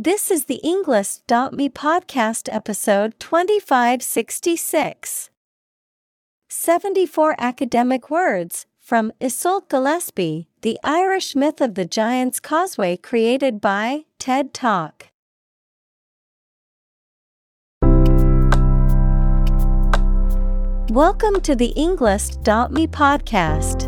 This is the Englist.me podcast episode 2566. 74 academic words from Iseult Gillespie, The Irish Myth of the Giant's Causeway created by TED Talk. Welcome to the Englist.me podcast.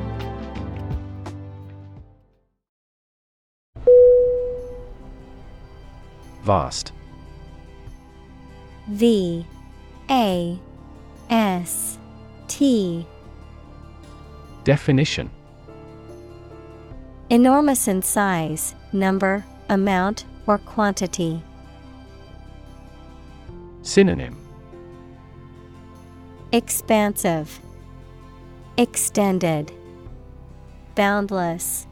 Vast. V A S T Definition Enormous in size, number, amount, or quantity. Synonym Expansive, Extended, Boundless.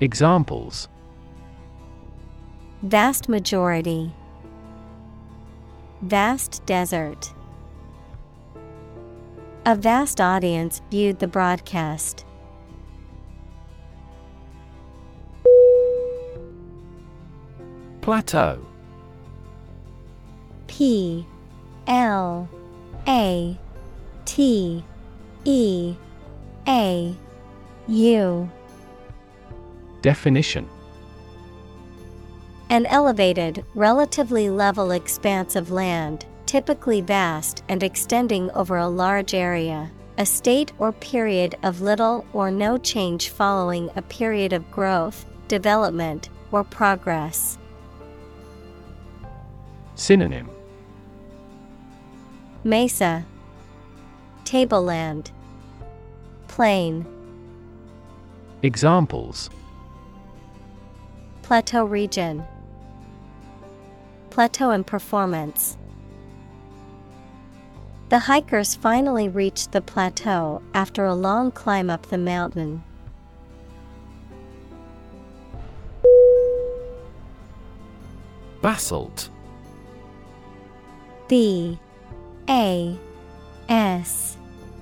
Examples Vast majority. Vast desert. A vast audience viewed the broadcast. Plateau P L A T E A U Definition An elevated, relatively level expanse of land, typically vast and extending over a large area. A state or period of little or no change following a period of growth, development, or progress. Synonym. Mesa, Tableland, Plain, Examples. Plateau region, Plateau in performance. The hikers finally reached the plateau after a long climb up the mountain. Basalt B A S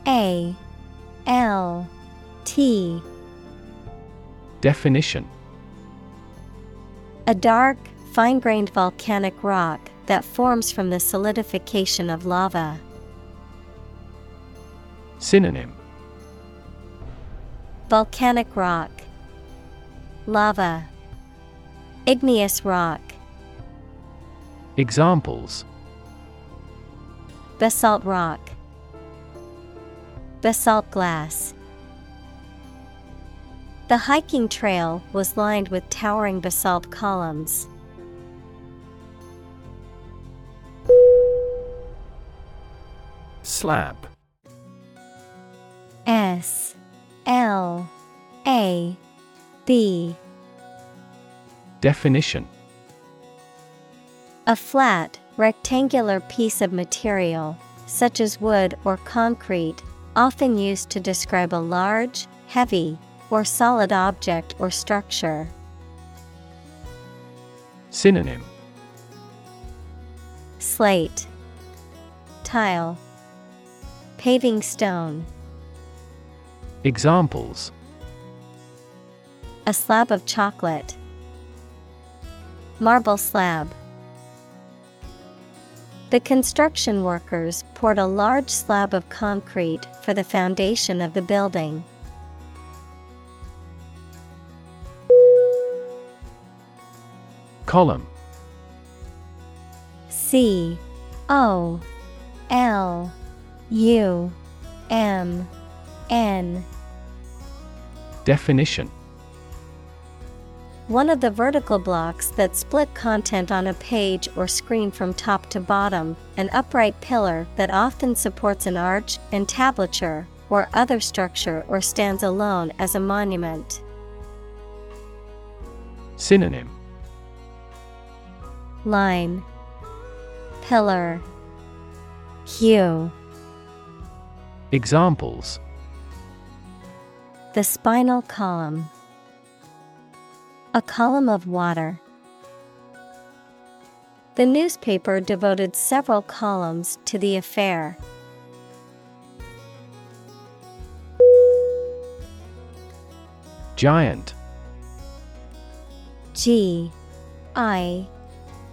A L T Definition A dark, fine grained volcanic rock that forms from the solidification of lava. Synonym Volcanic rock, Lava, Igneous rock, Examples Basalt rock, Basalt glass. The hiking trail was lined with towering basalt columns. Slab. S L A B Definition. A flat, rectangular piece of material, such as wood or concrete, often used to describe a large, heavy, or solid object or structure. Synonym. Slate, Tile, Paving stone, Examples a slab of chocolate, Marble slab. The construction workers poured a large slab of concrete for the foundation of the building. Column C O L U M N. Definition. One of the vertical blocks that split content on a page or screen from top to bottom, an upright pillar that often supports an arch, entablature, or other structure or stands alone as a monument. Synonym. Line. Pillar. Hue Examples. The spinal column. A column of water. The newspaper devoted several columns to the affair. Giant. G I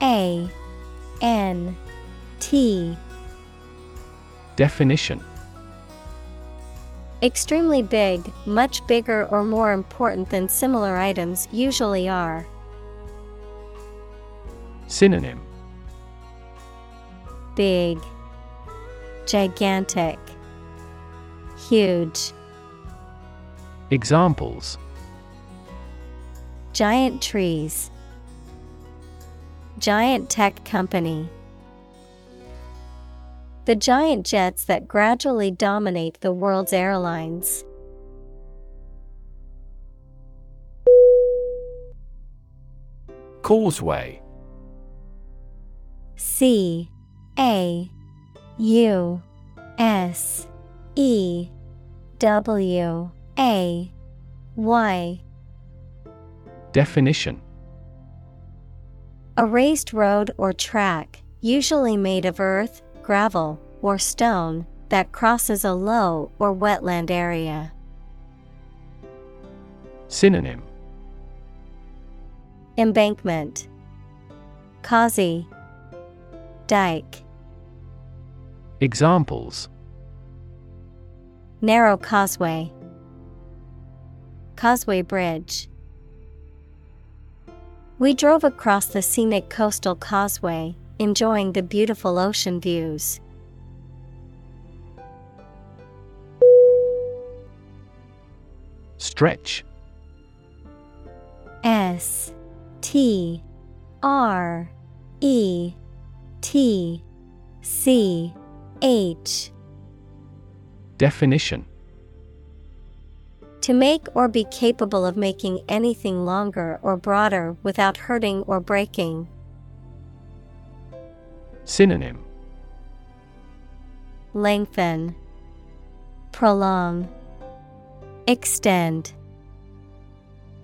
A N T. Definition Extremely big, much bigger or more important than similar items usually are. Synonym Big, Gigantic, Huge. Examples Giant trees. Giant tech company. The giant jets that gradually dominate the world's airlines. Causeway. C A U S E W A Y. Definition. A raised road or track, usually made of earth, gravel, or stone, that crosses a low or wetland area. Synonym. Embankment, Causey, Dike, Examples. Narrow causeway, Causeway Bridge. We drove across the scenic coastal causeway, enjoying the beautiful ocean views. Stretch S T R E T C H Definition To make or be capable of making anything longer or broader without hurting or breaking. Synonym Lengthen, Prolong, Extend.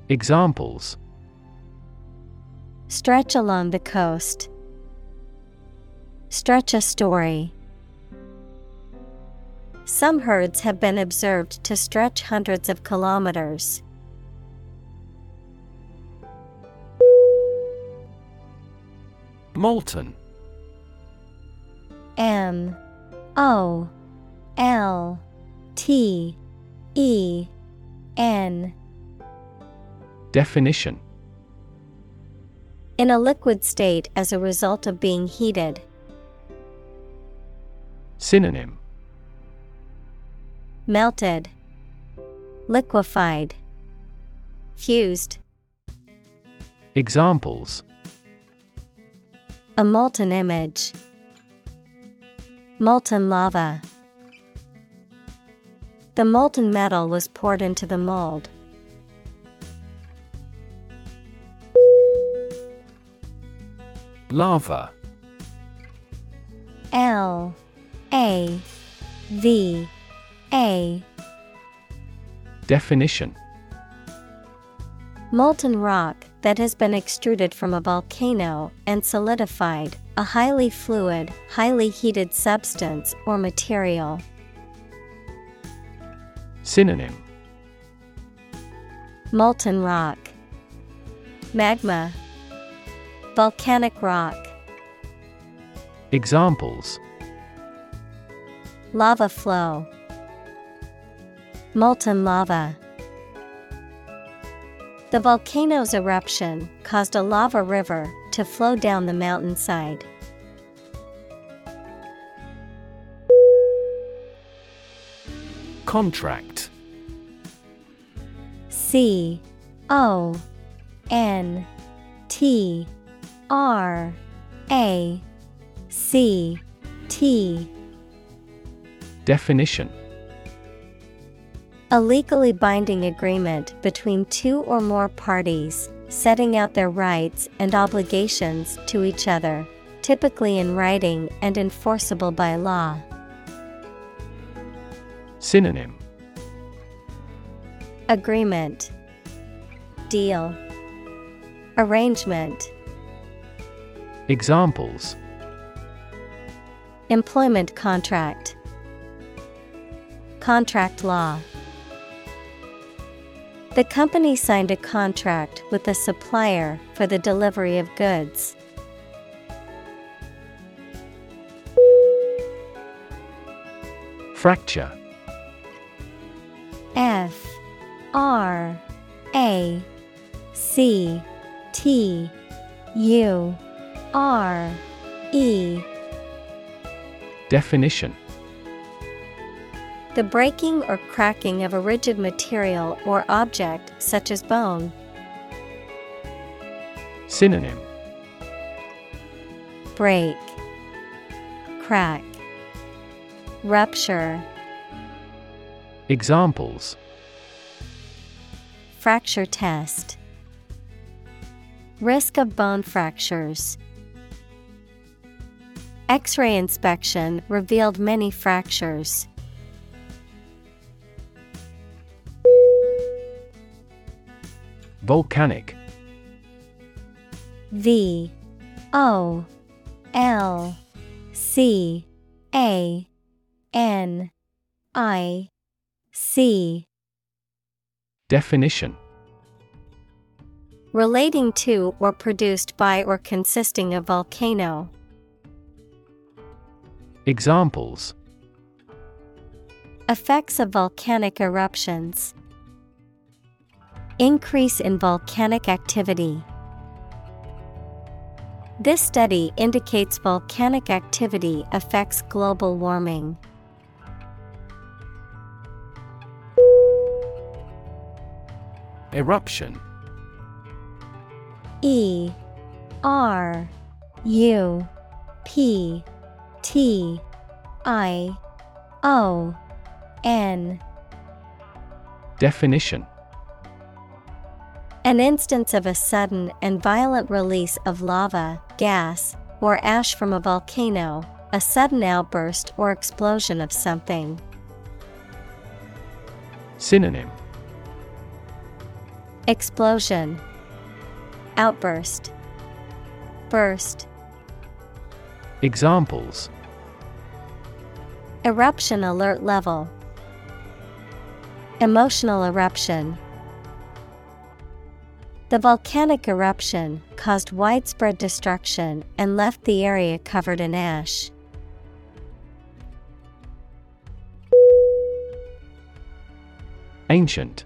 Examples Stretch along the coast. Stretch a story. Some herds have been observed to stretch hundreds of kilometers. Molten M O L T E N Definition In a liquid state as a result of being heated. Synonym Melted, Liquefied, Fused. Examples A molten image. Molten lava. The molten metal was poured into the mold. Lava L A V A Definition Molten rock that has been extruded from a volcano and solidified, a highly fluid, highly heated substance or material. Synonym Molten rock, Magma, Volcanic rock, Examples Lava flow, Molten lava. The volcano's eruption caused a lava river to flow down the mountainside. Contract. C O N T R A C T. Definition. A legally binding agreement between two or more parties, setting out their rights and obligations to each other, typically in writing and enforceable by law. Synonym. Agreement. Deal. Arrangement. Examples. Employment contract. Contract law. The company signed a contract with a supplier for the delivery of goods. Fracture R A C T U R E. Definition. The breaking or cracking of a rigid material or object such as bone. Synonym. Break, Crack, Rupture. Examples Fracture test. Risk of bone fractures. X ray inspection revealed many fractures. Volcanic V O L C A N I C Definition Relating to or produced by or consisting of volcano. Examples Effects of volcanic eruptions. Increase in volcanic activity. This study indicates volcanic activity affects global warming. Eruption. E R U P T I O N. Definition. An instance of a sudden and violent release of lava, gas, or ash from a volcano, a sudden outburst or explosion of something. Synonym Explosion, Outburst, Burst, Examples. Eruption alert level, Emotional eruption. The volcanic eruption caused widespread destruction and left the area covered in ash. Ancient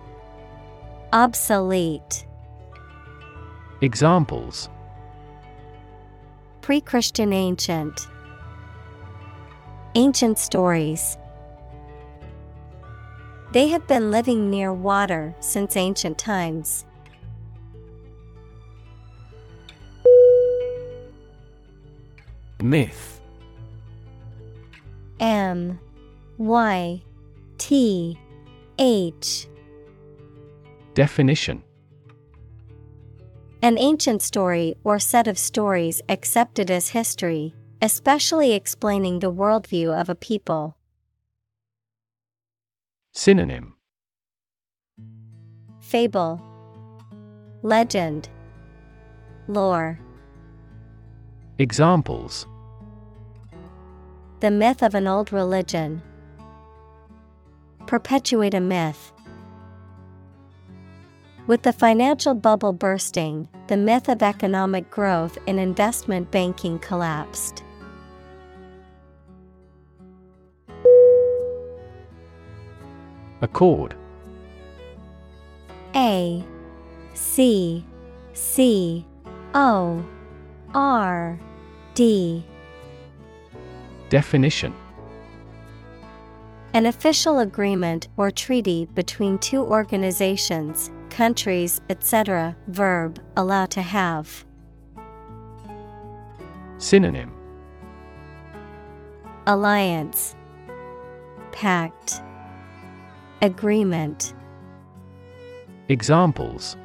Obsolete, Examples Pre Christian ancient, Ancient stories. They have been living near water since ancient times. Myth M Y T H Definition An ancient story or set of stories accepted as history, especially explaining the worldview of a people. Synonym Fable, Legend, Lore. Examples The myth of an old religion. Perpetuate a myth. With the financial bubble bursting, the myth of economic growth in investment banking collapsed. Accord. A C C O R D. Definition. An official agreement or treaty between two organizations, countries, etc. Verb, allow to have. Synonym Alliance Pact Agreement Examples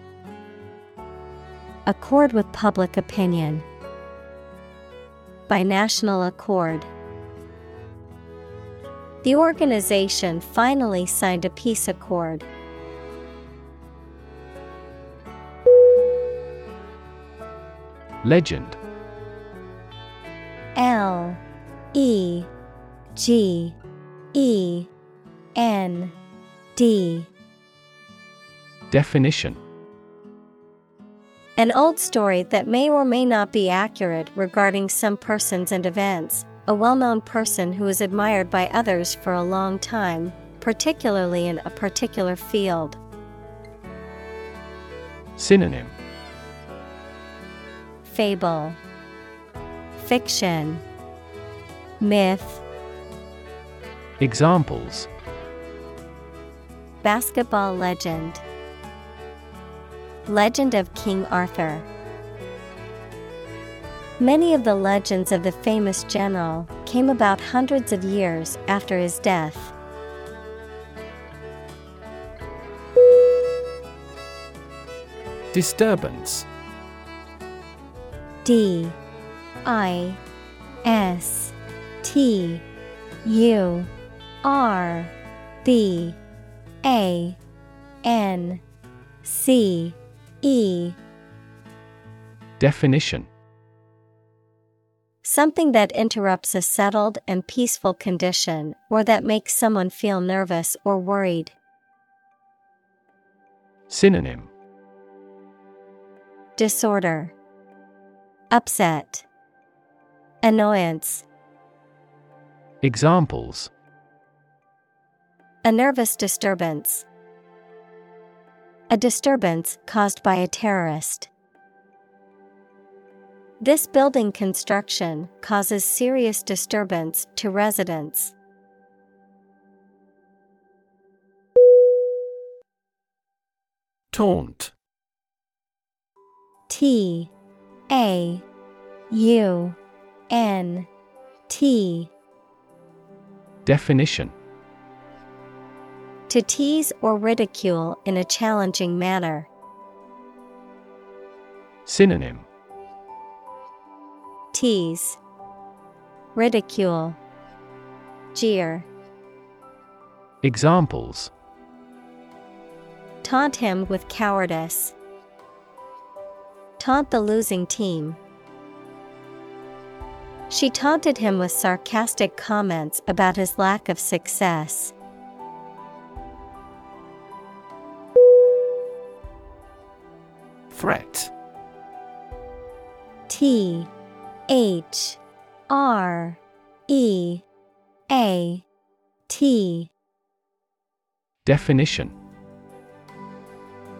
Accord with public opinion. By national accord. The organization finally signed a peace accord. Legend. L E G E N D. Definition. An old story that may or may not be accurate regarding some persons and events, a well known person who is admired by others for a long time, particularly in a particular field. Synonym Fable Fiction Myth Examples. Basketball legend Legend of King Arthur. Many of the legends of the famous general came about hundreds of years after his death. Disturbance D I S T U R B A N C E. Definition. Something that interrupts a settled and peaceful condition or that makes someone feel nervous or worried. Synonym. Disorder Upset Annoyance Examples A nervous disturbance. A disturbance caused by a terrorist. This building construction causes serious disturbance to residents. Taunt T A U N T. Definition. To tease or ridicule in a challenging manner. Synonym. Tease. Ridicule. Jeer. Examples. Taunt him with cowardice. Taunt the losing team. She taunted him with sarcastic comments about his lack of success. Threat T H R E A T Definition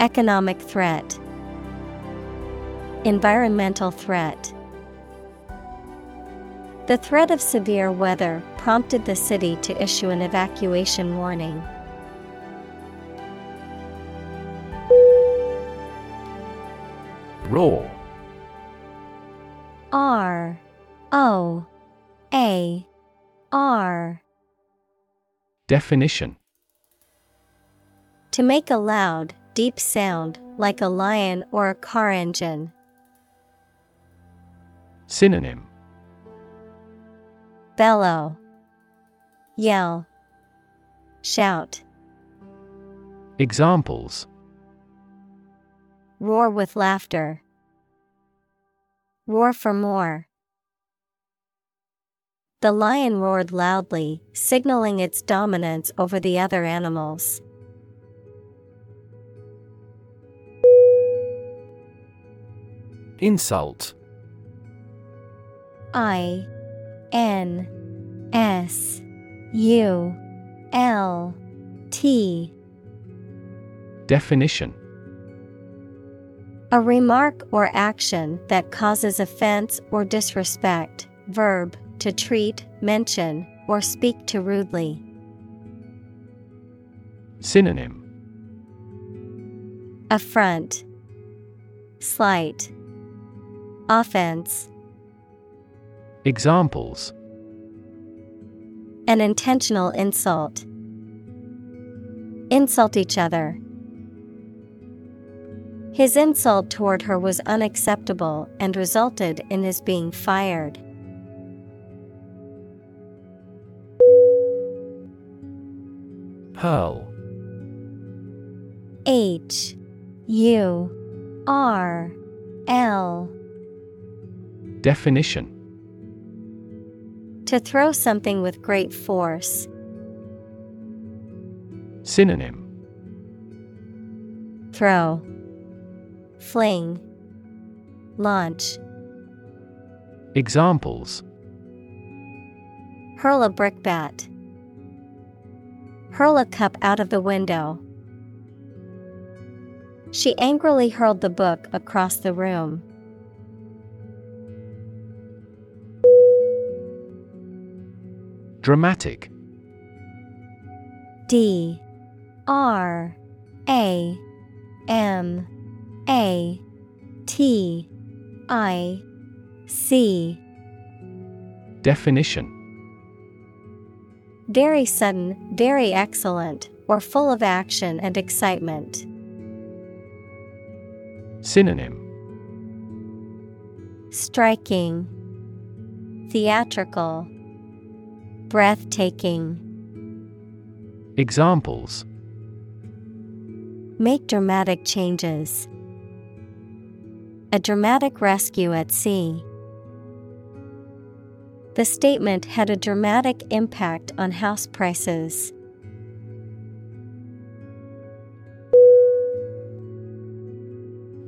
Economic threat, Environmental threat. The threat of severe weather prompted the city to issue an evacuation warning. Roar R O A R Definition To make a loud, deep sound, like a lion or a car engine. Synonym Bellow, Yell, Shout. Examples Roar with laughter. Roar for more. The lion roared loudly, signaling its dominance over the other animals. Insult. I N S U L T. Definition. A remark or action that causes offense or disrespect. Verb to treat, mention, or speak to rudely. Synonym. Affront, Slight, Offense. Examples An intentional insult. Insult each other. His insult toward her was unacceptable and resulted in his being fired. Hurl H U R L Definition To throw something with great force. Synonym Throw, Fling, Launch. Examples Hurl a brickbat. Hurl a cup out of the window. She angrily hurled the book across the room. Dramatic. D R A M A T I C. Definition. Very sudden, very excellent, or full of action and excitement. Synonym. Striking, Theatrical, Breathtaking. Examples Make dramatic changes. A dramatic rescue at sea. The statement had a dramatic impact on house prices.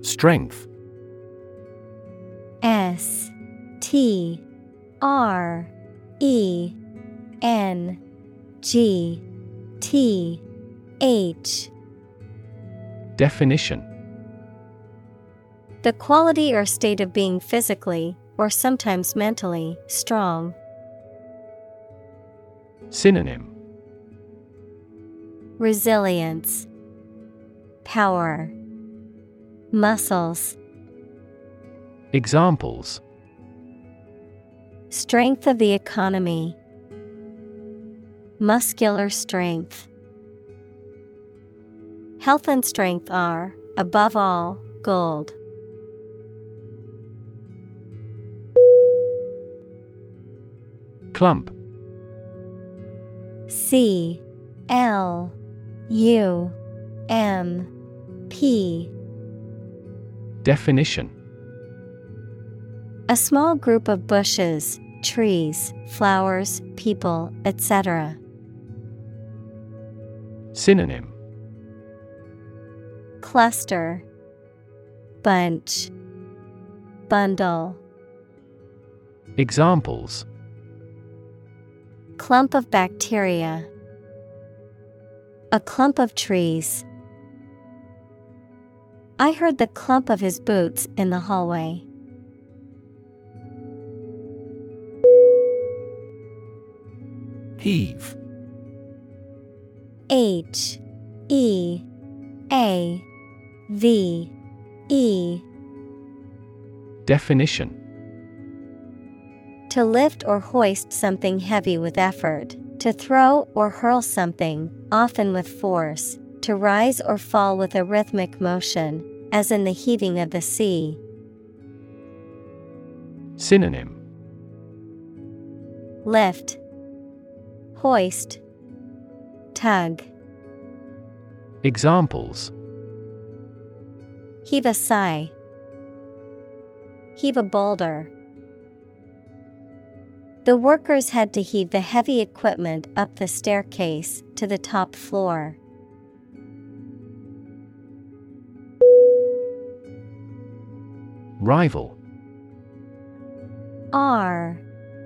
Strength S T R E N G T H. Definition. The quality or state of being physically, or sometimes mentally, strong. Synonym. Resilience, Power, Muscles, Examples. Strength of the economy, Muscular strength. Health and strength are, above all, gold. Clump C L U M P Definition A small group of bushes, trees, flowers, people, etc. Synonym. Cluster. Bunch. Bundle. Examples. Clump of bacteria. A clump of trees. I heard the clump of his boots in the hallway. Heave H E A V E. Definition. To lift or hoist something heavy with effort, to throw or hurl something, often with force, to rise or fall with a rhythmic motion, as in the heaving of the sea. Synonym. Lift, Hoist, Tug. Examples Heave a sigh. Heave a boulder. The workers had to heave the heavy equipment up the staircase to the top floor. Rival R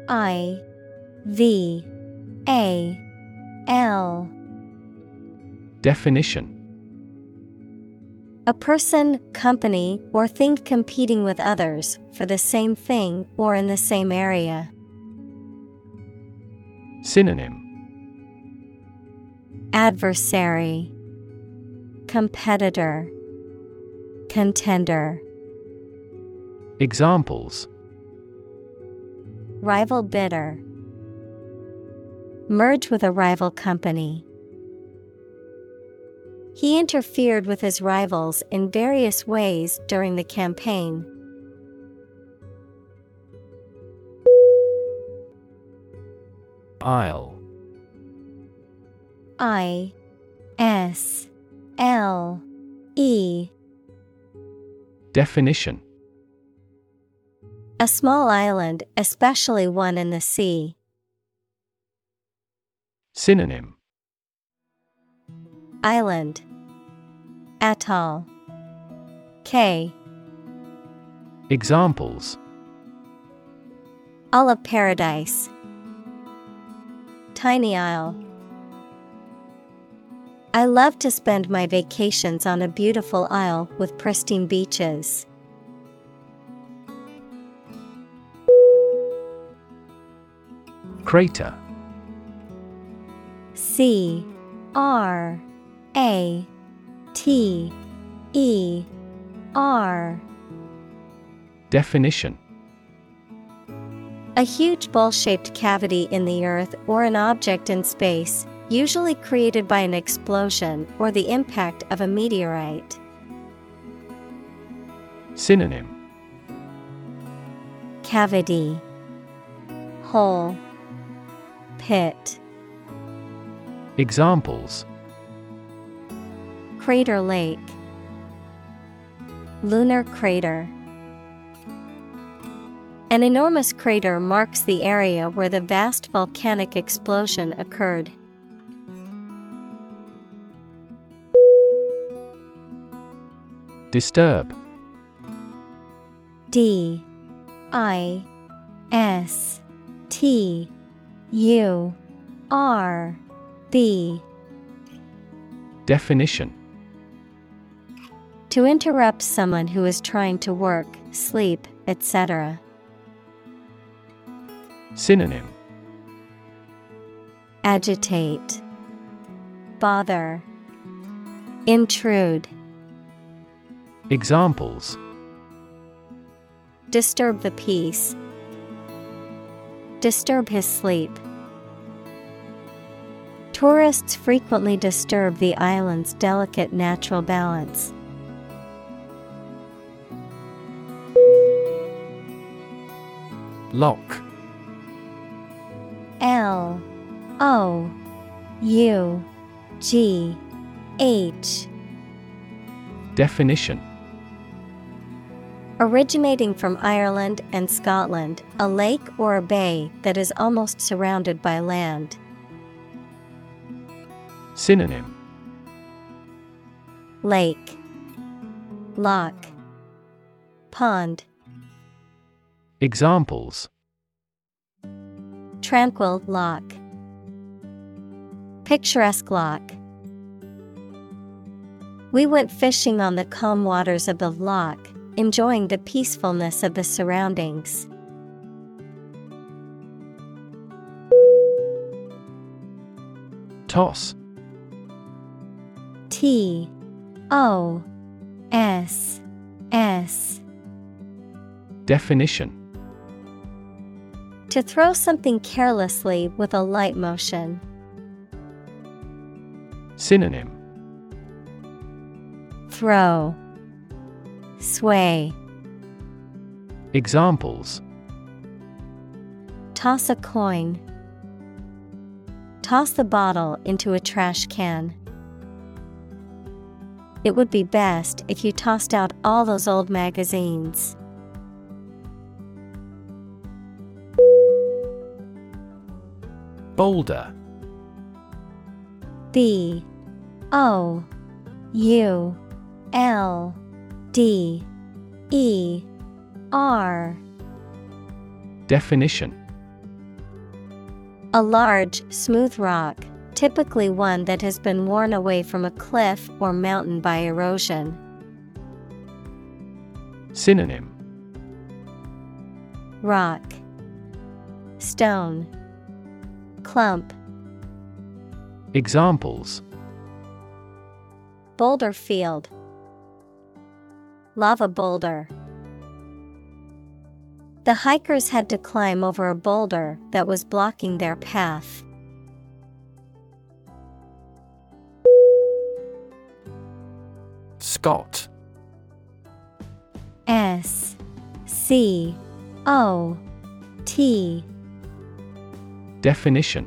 I V A L Definition A person, company, or thing competing with others for the same thing or in the same area. Synonym Adversary, Competitor, Contender. Examples Rival bidder. Merge with a rival company. He interfered with his rivals in various ways during the campaign. Isle I S L E Definition A small island, especially one in the sea. Synonym Island. Atoll. K. Examples. All of Paradise. Tiny Isle. I love to spend my vacations on a beautiful isle with pristine beaches. Crater. C. R A T E R. Definition. A huge bowl shaped cavity in the earth or an object in space, usually created by an explosion or the impact of a meteorite. Synonym. Cavity. Hole. Pit. Examples Crater Lake. Lunar crater. An enormous crater marks the area where the vast volcanic explosion occurred. Disturb. D. I. S. T. U. R. B. Definition To interrupt someone who is trying to work, sleep, etc. Synonym Agitate, Bother, Intrude, Examples Disturb the peace, Disturb his sleep. Tourists frequently disturb the island's delicate natural balance. Lough. L O U G H. Definition. Originating from Ireland and Scotland, a lake or a bay that is almost surrounded by land. Synonym. Lake, Lock, Pond, Examples. Tranquil Lough, Picturesque Lough. We went fishing on the calm waters of the loch, enjoying the peacefulness of the surroundings. Toss. T. O. S. S. Definition To throw something carelessly with a light motion. Synonym Throw, Sway. Examples Toss a coin. Toss the bottle into a trash can. It would be best if you tossed out all those old magazines. Boulder. B O U L D E R. Definition. A large, smooth rock, typically one that has been worn away from a cliff or mountain by erosion. Synonym. Rock, Stone, Clump. Examples Boulder Field, Lava Boulder. The hikers had to climb over a boulder that was blocking their path. Scot. S C O T Definition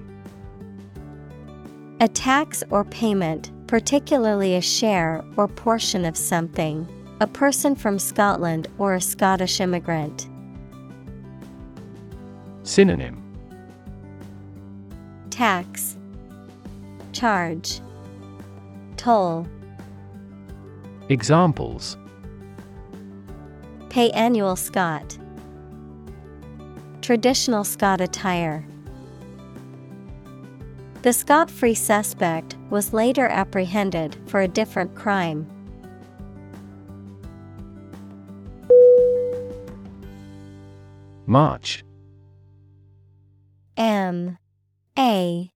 A tax or payment, particularly a share or portion of something. A person from Scotland or a Scottish immigrant. Synonym Tax, Charge, Toll. Examples Pay annual Scot. Traditional Scot attire. The scot free suspect was later apprehended for a different crime. March. M. A.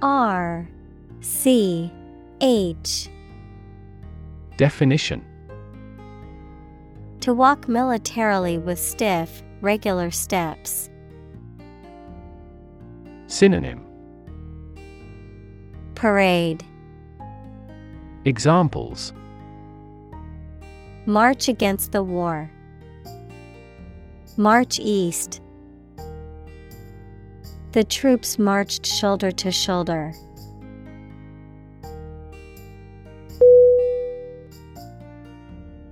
R. C. H. Definition. To walk militarily with stiff, regular steps. Synonym Parade. Examples March against the war. March east. The troops marched shoulder to shoulder.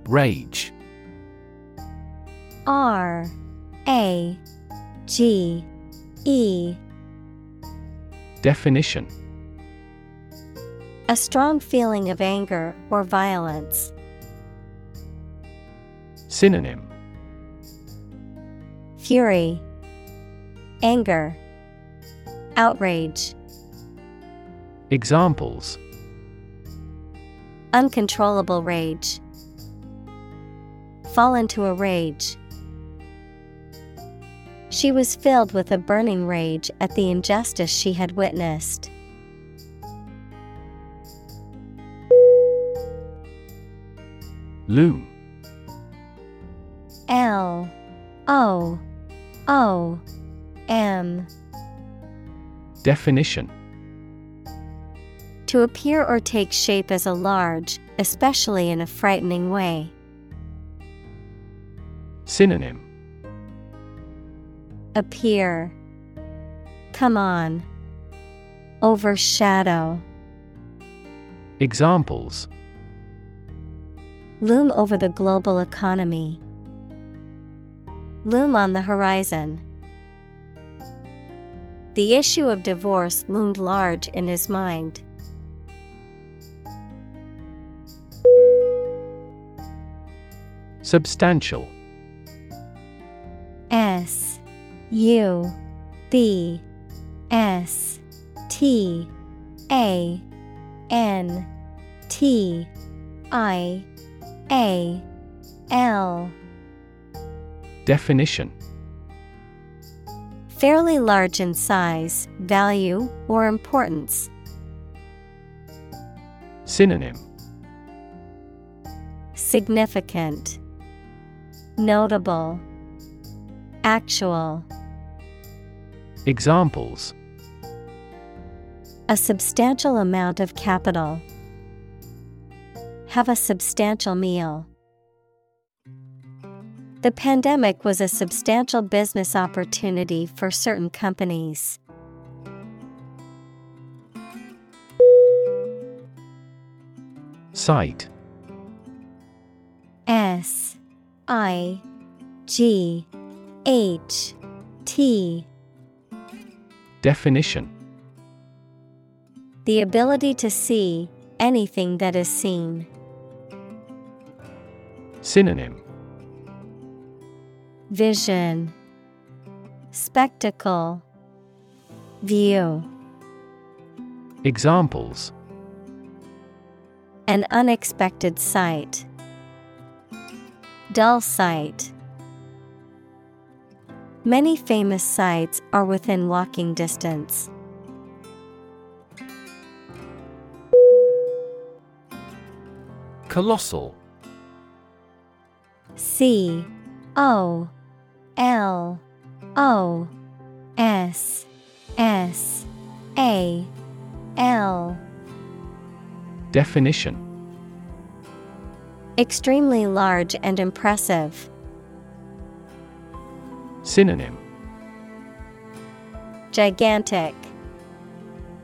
Rage R A G E Definition A strong feeling of anger or violence. Synonym Fury, Anger, Outrage, Examples Uncontrollable rage. Fall into a rage. She was filled with a burning rage at the injustice she had witnessed. Loom L O O M Definition To appear or take shape as a large, especially in a frightening way. Synonym Appear. Come on. Overshadow. Examples Loom over the global economy. Loom on the horizon. The issue of divorce loomed large in his mind. Substantial S U B S T A N T I A L Definition Fairly large in size, value, or importance. Synonym Significant, Notable, Actual. Examples A substantial amount of capital. Have a substantial meal. The pandemic was a substantial business opportunity for certain companies. Sight S I G H T Definition The ability to see anything that is seen. Synonym Vision Spectacle View Examples An unexpected sight. Dull sight. Many famous sites are within walking distance. Colossal C O L O S S A L. Definition. Extremely large and impressive. Synonym. Gigantic,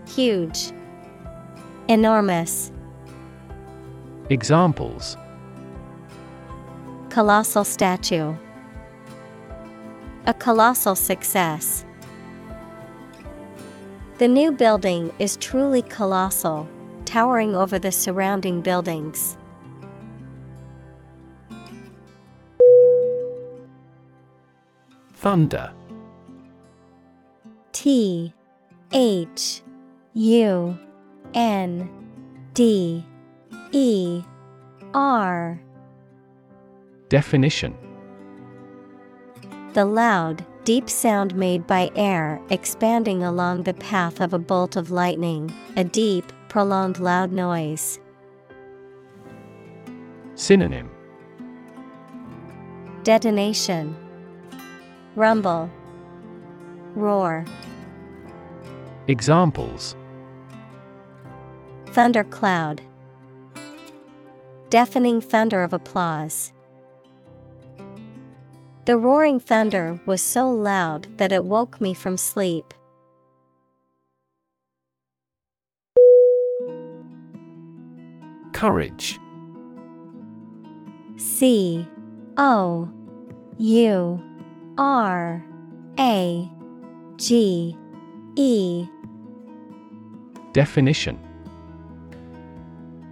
Huge, Enormous. Examples Colossal statue. A colossal success. The new building is truly colossal, towering over the surrounding buildings. Thunder T H U N D E R Definition. The loud, deep sound made by air expanding along the path of a bolt of lightning, a deep, prolonged loud noise. Synonym. Detonation, Rumble, Roar, Examples. Thundercloud, Deafening thunder of applause. The roaring thunder was so loud that it woke me from sleep. Courage. C O U R A G E. Definition.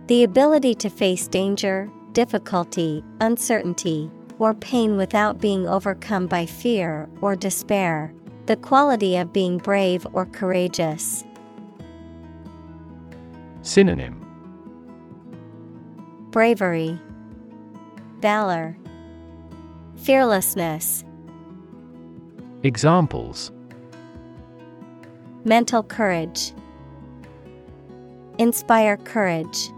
The ability to face danger, difficulty, uncertainty, or pain without being overcome by fear or despair. The quality of being brave or courageous. Synonym Bravery, Valor, Fearlessness. Examples Mental courage. Inspire courage.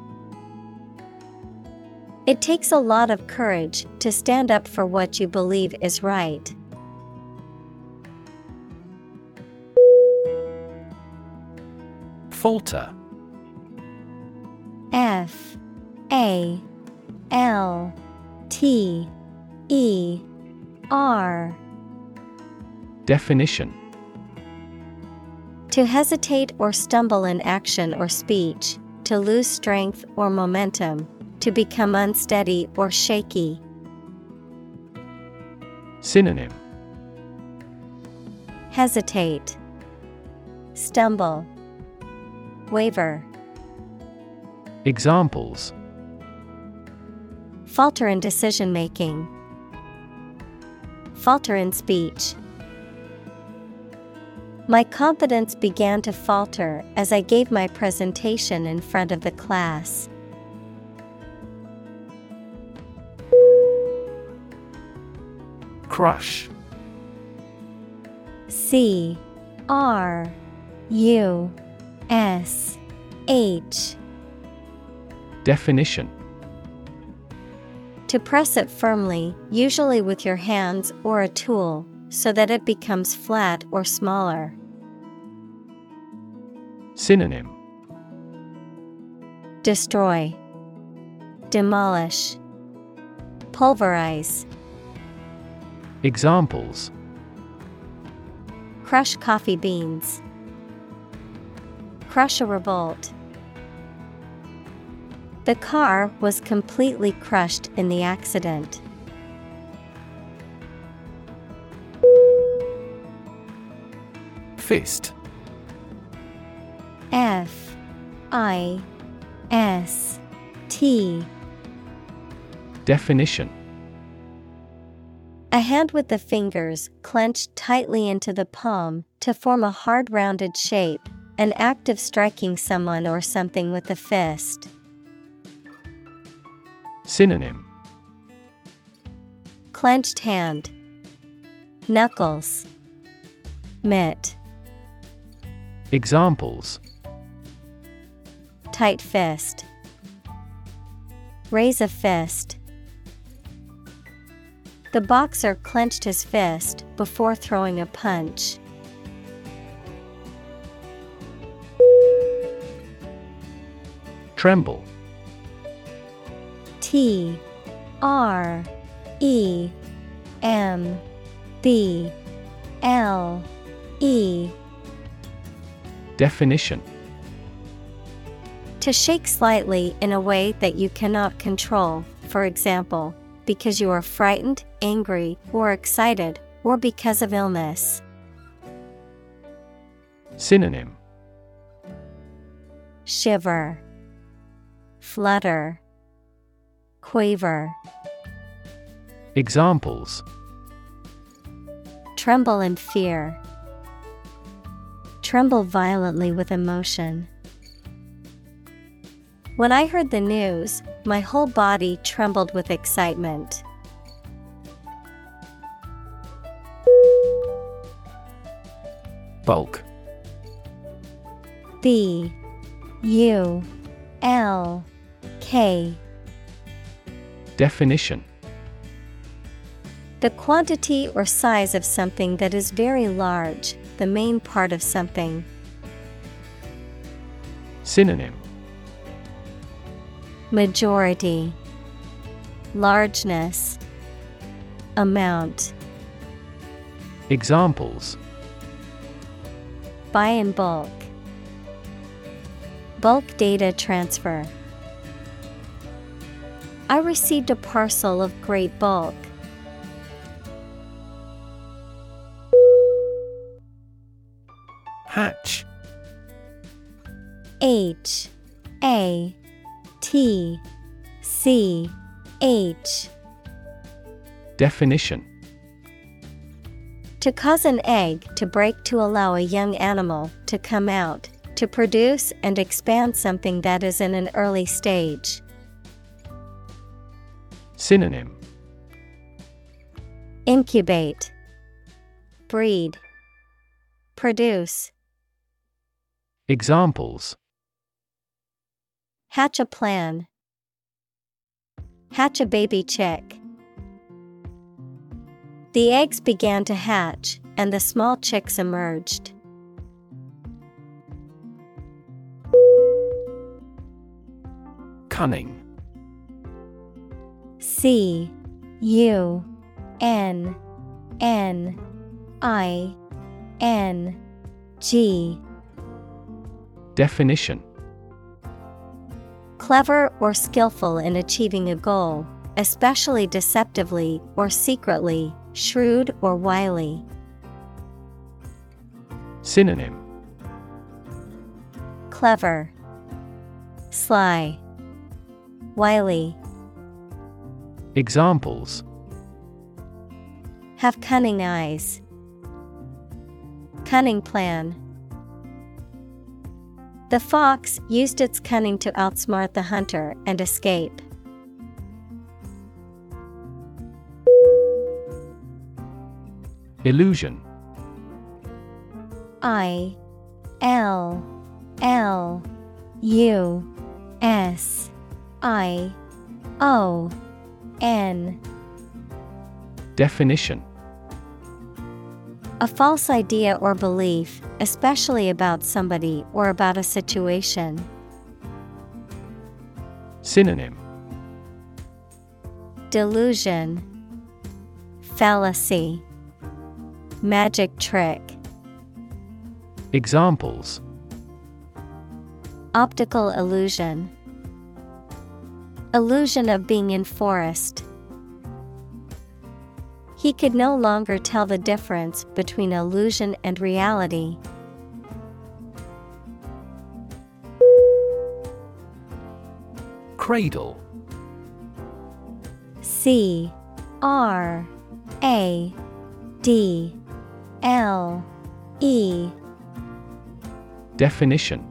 It takes a lot of courage to stand up for what you believe is right. Falter. F A L T E R. Definition. To hesitate or stumble in action or speech, to lose strength or momentum, to become unsteady or shaky. Synonym Hesitate, Stumble, Waver, Examples Falter in decision making, Falter in speech. My confidence began to falter as I gave my presentation in front of the class. Crush. C R U S H. Definition. To press it firmly, usually with your hands or a tool, so that it becomes flat or smaller. Synonym. Destroy, Demolish, Pulverize. Examples. Crush coffee beans. Crush a revolt. The car was completely crushed in the accident. Fist. F. I. S. T. Definition A hand with the fingers clenched tightly into the palm to form a hard rounded shape, an act of striking someone or something with a fist. Synonym. Clenched hand, Knuckles, Mitt, Examples. Tight fist, Raise a fist. The boxer clenched his fist before throwing a punch. Tremble. T R E M B L E. Definition. To shake slightly in a way that you cannot control, for example, because you are frightened, angry, or excited, or because of illness. Synonym Shiver, Flutter, Quaver, Examples Tremble in fear. Tremble violently with emotion. When I heard the news, my whole body trembled with excitement. Bulk B U L K Definition The quantity or size of something that is very large, the main part of something. Synonym Majority. Largeness. Amount. Examples. Buy in bulk. Bulk data transfer. I received a parcel of great bulk. Hatch. H. A T C H. Definition. To cause an egg to break to allow a young animal to come out, to produce and expand something that is in an early stage. Synonym. Incubate, Breed, Produce, Examples Hatch a plan, Hatch a baby chick. The eggs began to hatch, and the small chicks emerged. Cunning C U N N I N G Definition Clever or skillful in achieving a goal, especially deceptively or secretly, shrewd or wily. Synonym Clever, Sly, Wily. Examples Have cunning eyes. Cunning plan. The fox used its cunning to outsmart the hunter and escape. Illusion. I L L U S I O N. Definition A false idea or belief, especially about somebody or about a situation. Synonym Delusion, Fallacy, Magic trick. Examples Optical illusion, Illusion of being in forest. He could no longer tell the difference between illusion and reality. Cradle. C R A D L E. Definition.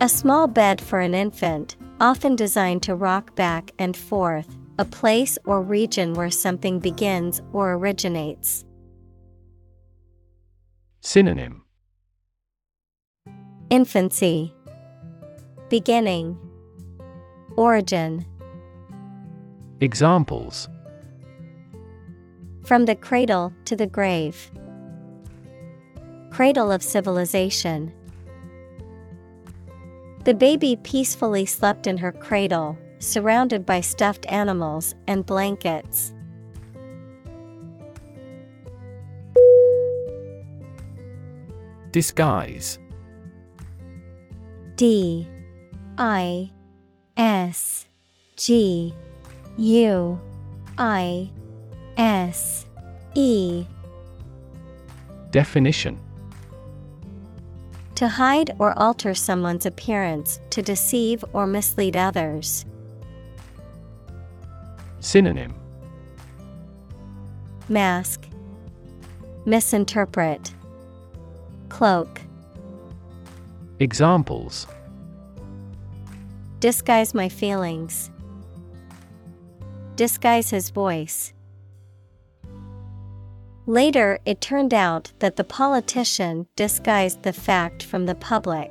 A small bed for an infant, often designed to rock back and forth, a place or region where something begins or originates. Synonym Infancy Beginning Origin Examples From the cradle to the grave. Cradle of civilization. The baby peacefully slept in her cradle, surrounded by stuffed animals and blankets. Disguise. D. I. S. G. U. I. S. E. Definition. To hide or alter someone's appearance to deceive or mislead others. Synonym Mask Misinterpret Cloak Examples Disguise my feelings. Disguise his voice. Later, it turned out that the politician disguised the fact from the public.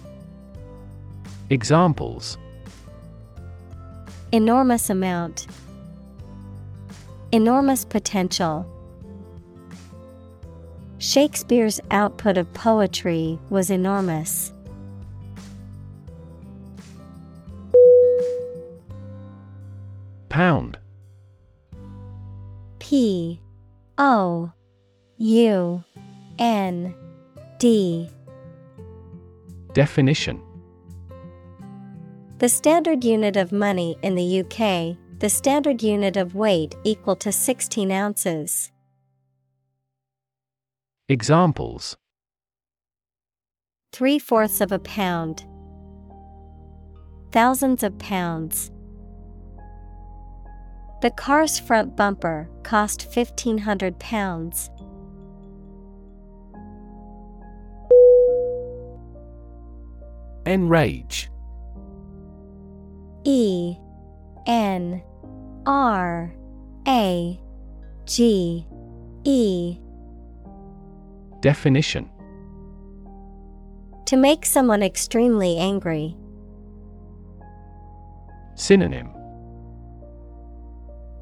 Examples. Enormous amount. Enormous potential. Shakespeare's output of poetry was enormous. Pound. P. O. U. N. D. Definition The standard unit of money in the UK, the standard unit of weight equal to 16 ounces. Examples Three fourths of a pound. Thousands of pounds. The car's front bumper cost £1,500. Enrage E N R A G E Definition To make someone extremely angry. Synonym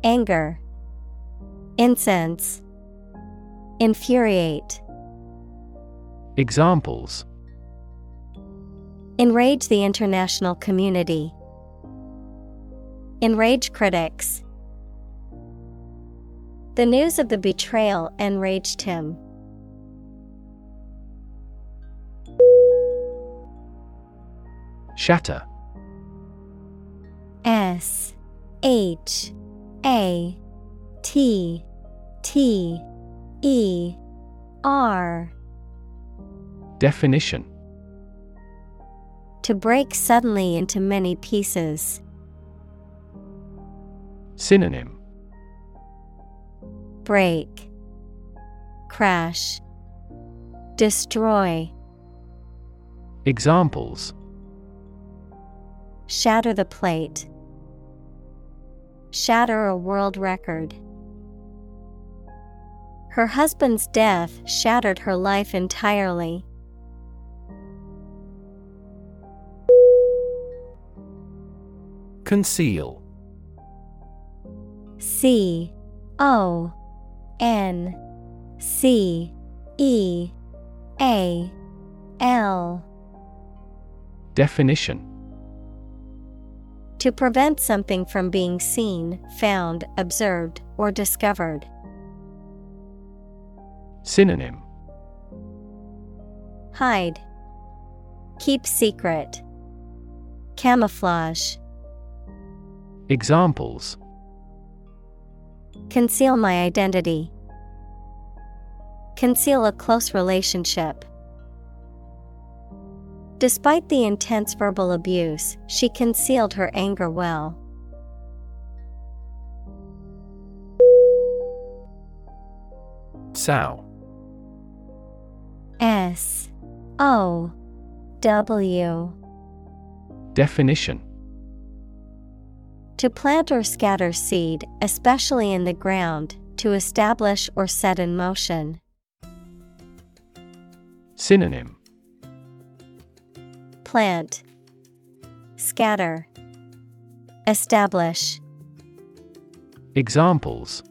Anger, Incense, Infuriate. Examples Enrage the international community. Enrage critics. The news of the betrayal enraged him. Shatter S H A T T E R Definition To break suddenly into many pieces. Synonym Break, Crash, Destroy. Examples shatter the plate. Shatter a world record. Her husband's death shattered her life entirely. Conceal. C O N C E A L Definition To prevent something from being seen, found, observed, or discovered. Synonym Hide. Keep secret. Camouflage. Examples Conceal my identity. Conceal a close relationship. Despite the intense verbal abuse, she concealed her anger well. Sow S O W Definition To plant or scatter seed, especially in the ground, to establish or set in motion. Synonym Plant, Scatter, Establish. Examples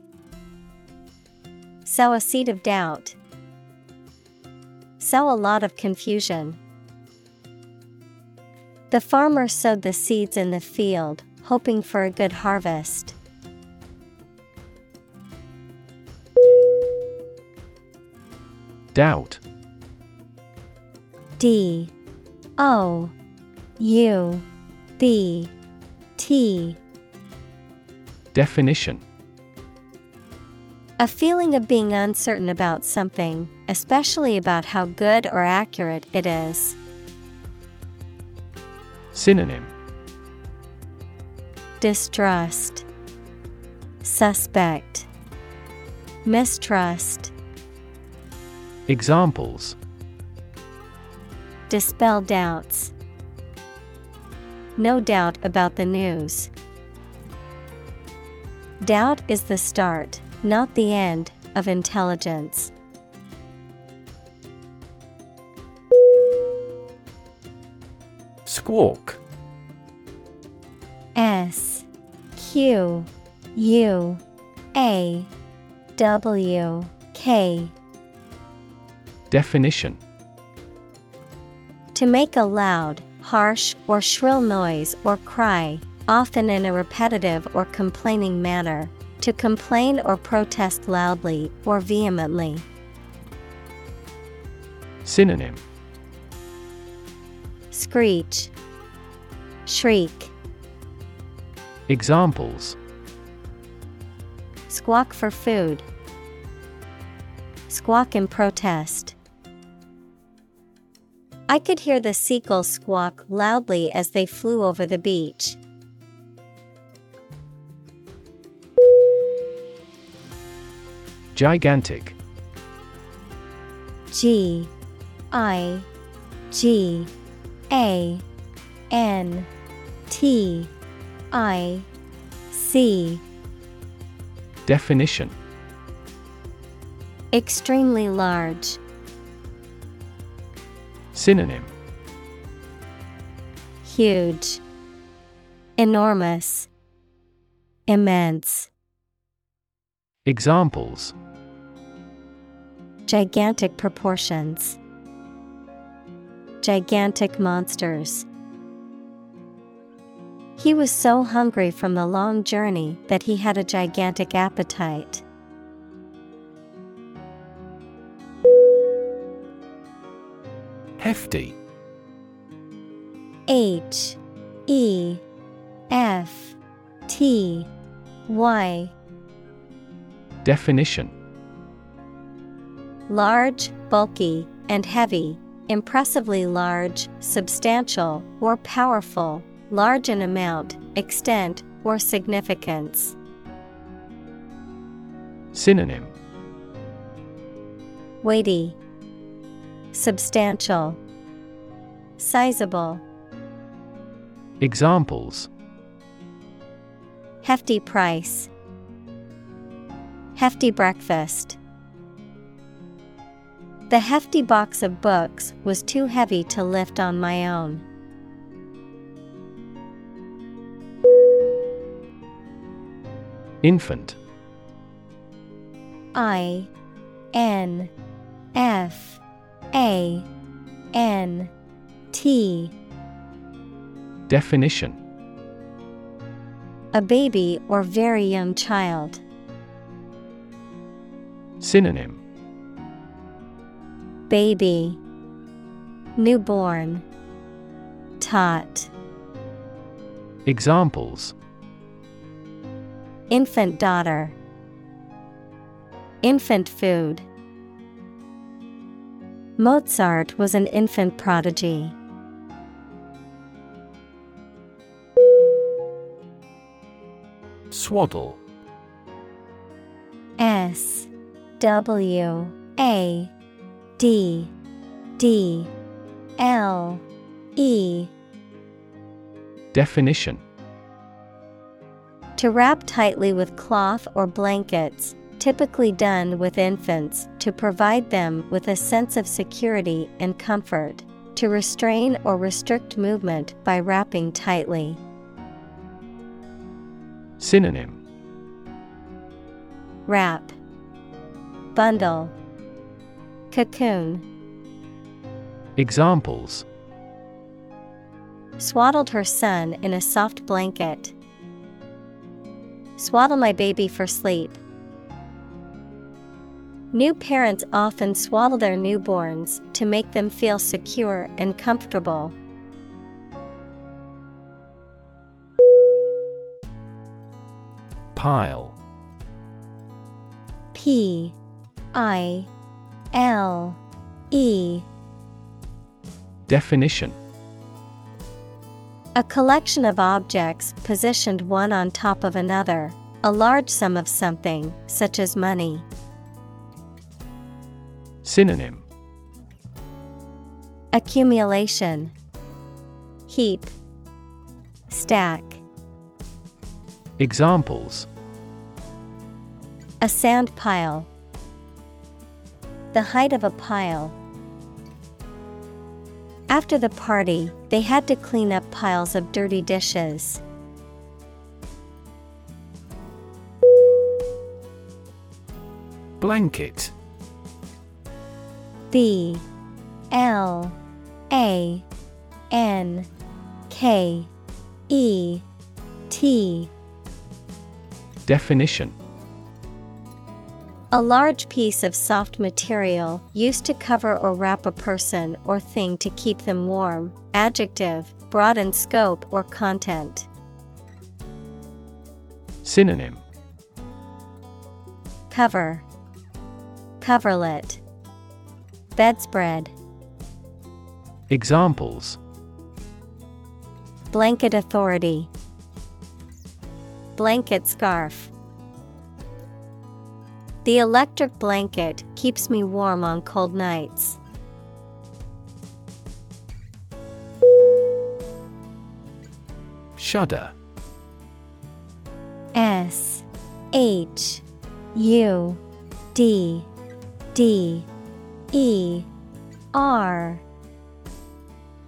Sow a seed of doubt. Sow a lot of confusion. The farmer sowed the seeds in the field, hoping for a good harvest. Doubt. D. O. U. B. T. Definition. A feeling of being uncertain about something, especially about how good or accurate it is. Synonym Distrust, Suspect, Mistrust. Examples Dispel doubts. No doubt about the news. Doubt is the start, not the end, of intelligence. Squawk Q U A W K. Definition. To make a loud, harsh, or shrill noise or cry, often in a repetitive or complaining manner, to complain or protest loudly or vehemently. Synonym. Screech, Shriek, Examples Squawk for food, Squawk in protest. I could hear the seagulls squawk loudly as they flew over the beach. Gigantic G I G A N T I C Definition. Extremely large, Synonym. Huge, enormous, immense, Examples. Gigantic proportions, gigantic monsters. He was so hungry from the long journey that he had a gigantic appetite. Hefty. H E F T Y. Definition. Large, bulky, and heavy, impressively large, substantial, or powerful, large in amount, extent, or significance. Synonym Weighty, Substantial, Sizable. Examples Hefty price. Hefty breakfast. The hefty box of books was too heavy to lift on my own. Infant. I N F A N T. Definition. A baby or very young child. Synonym. Baby. Newborn. Tot. Examples Infant daughter. Infant food. Mozart was an infant prodigy. Swaddle. S W A D D L E. Definition To wrap tightly with cloth or blankets, typically done with infants to provide them with a sense of security and comfort, to restrain or restrict movement by wrapping tightly. Synonym. Wrap. Bundle. Cocoon. Examples. Swaddled her son in a soft blanket. Swaddle my baby for sleep. New parents often swaddle their newborns to make them feel secure and comfortable. Pile P I L E Definition A collection of objects positioned one on top of another, a large sum of something, such as money. Synonym Accumulation Heap Stack Examples A sand pile. The height of a pile. After the party, they had to clean up piles of dirty dishes. Blanket. B L A N K E T. Definition A large piece of soft material used to cover or wrap a person or thing to keep them warm. Adjective, broad in scope or content. Synonym Cover, Coverlet, Bedspread, Examples Blanket authority, Blanket scarf. The electric blanket keeps me warm on cold nights. Shudder. S H U D D E R.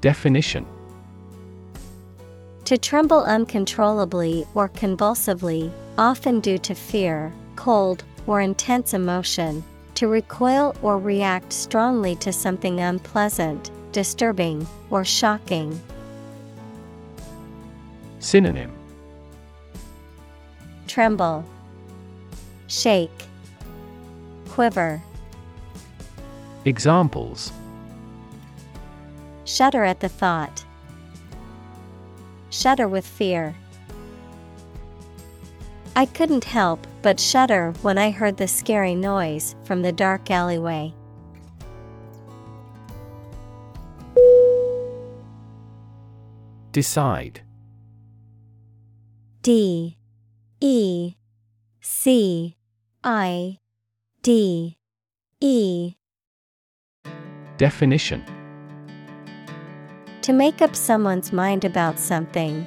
Definition. To tremble uncontrollably or convulsively, often due to fear, cold, or intense emotion, to recoil or react strongly to something unpleasant, disturbing, or shocking. Synonym Tremble, Shake, Quiver, Examples Shudder at the thought. Shudder with fear. I couldn't help but shudder when I heard the scary noise from the dark alleyway. Decide. D E C I D E. Definition. To make up someone's mind about something,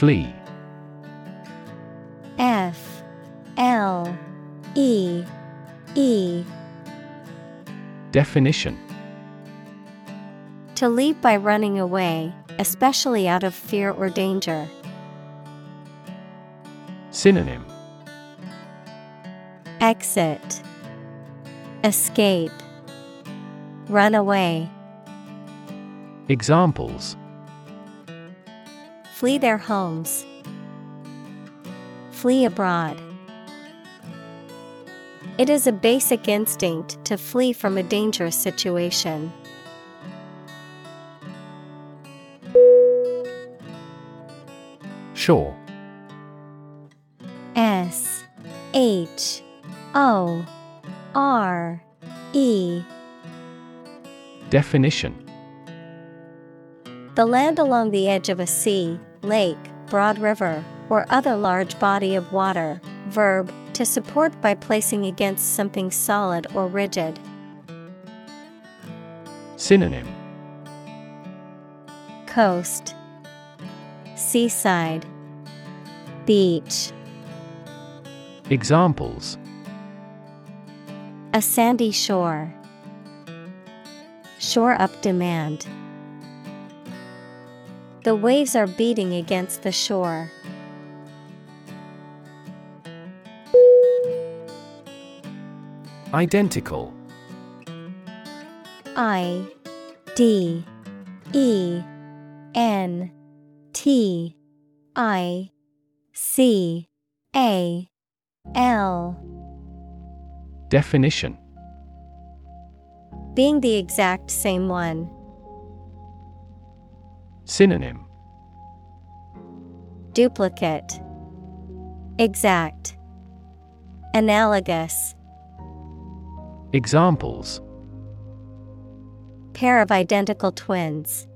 Flee. F L E E. Definition. To leave by running away, especially out of fear or danger. Synonym. Exit. Escape. Run away. Examples Flee their homes. Flee abroad. It is a basic instinct to flee from a dangerous situation. Shore S H O R E Definition The land along the edge of a sea, lake, broad river, or other large body of water. Verb, to support by placing against something solid or rigid. Synonym Coast, Seaside, Beach. Examples A sandy shore. Shore up demand. The waves are beating against the shore. Identical I D E N T I C A L Definition Being the exact same one. Synonym Duplicate Exact Analogous Examples Pair of identical twins.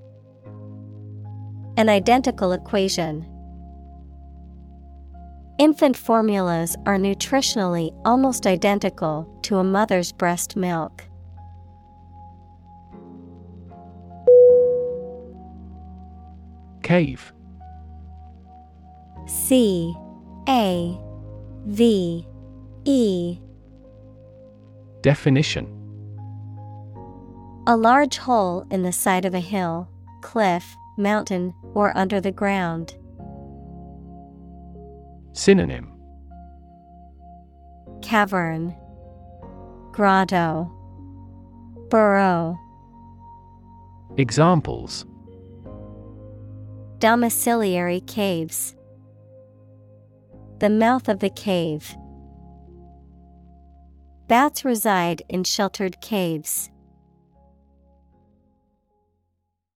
An identical equation. Infant formulas are nutritionally almost identical to a mother's breast milk. Cave. C A V E. Definition. A large hole in the side of a hill, cliff, mountain, or under the ground. Synonym. Cavern, Grotto, Burrow. Examples Domiciliary caves. The mouth of the cave. Bats reside in sheltered caves.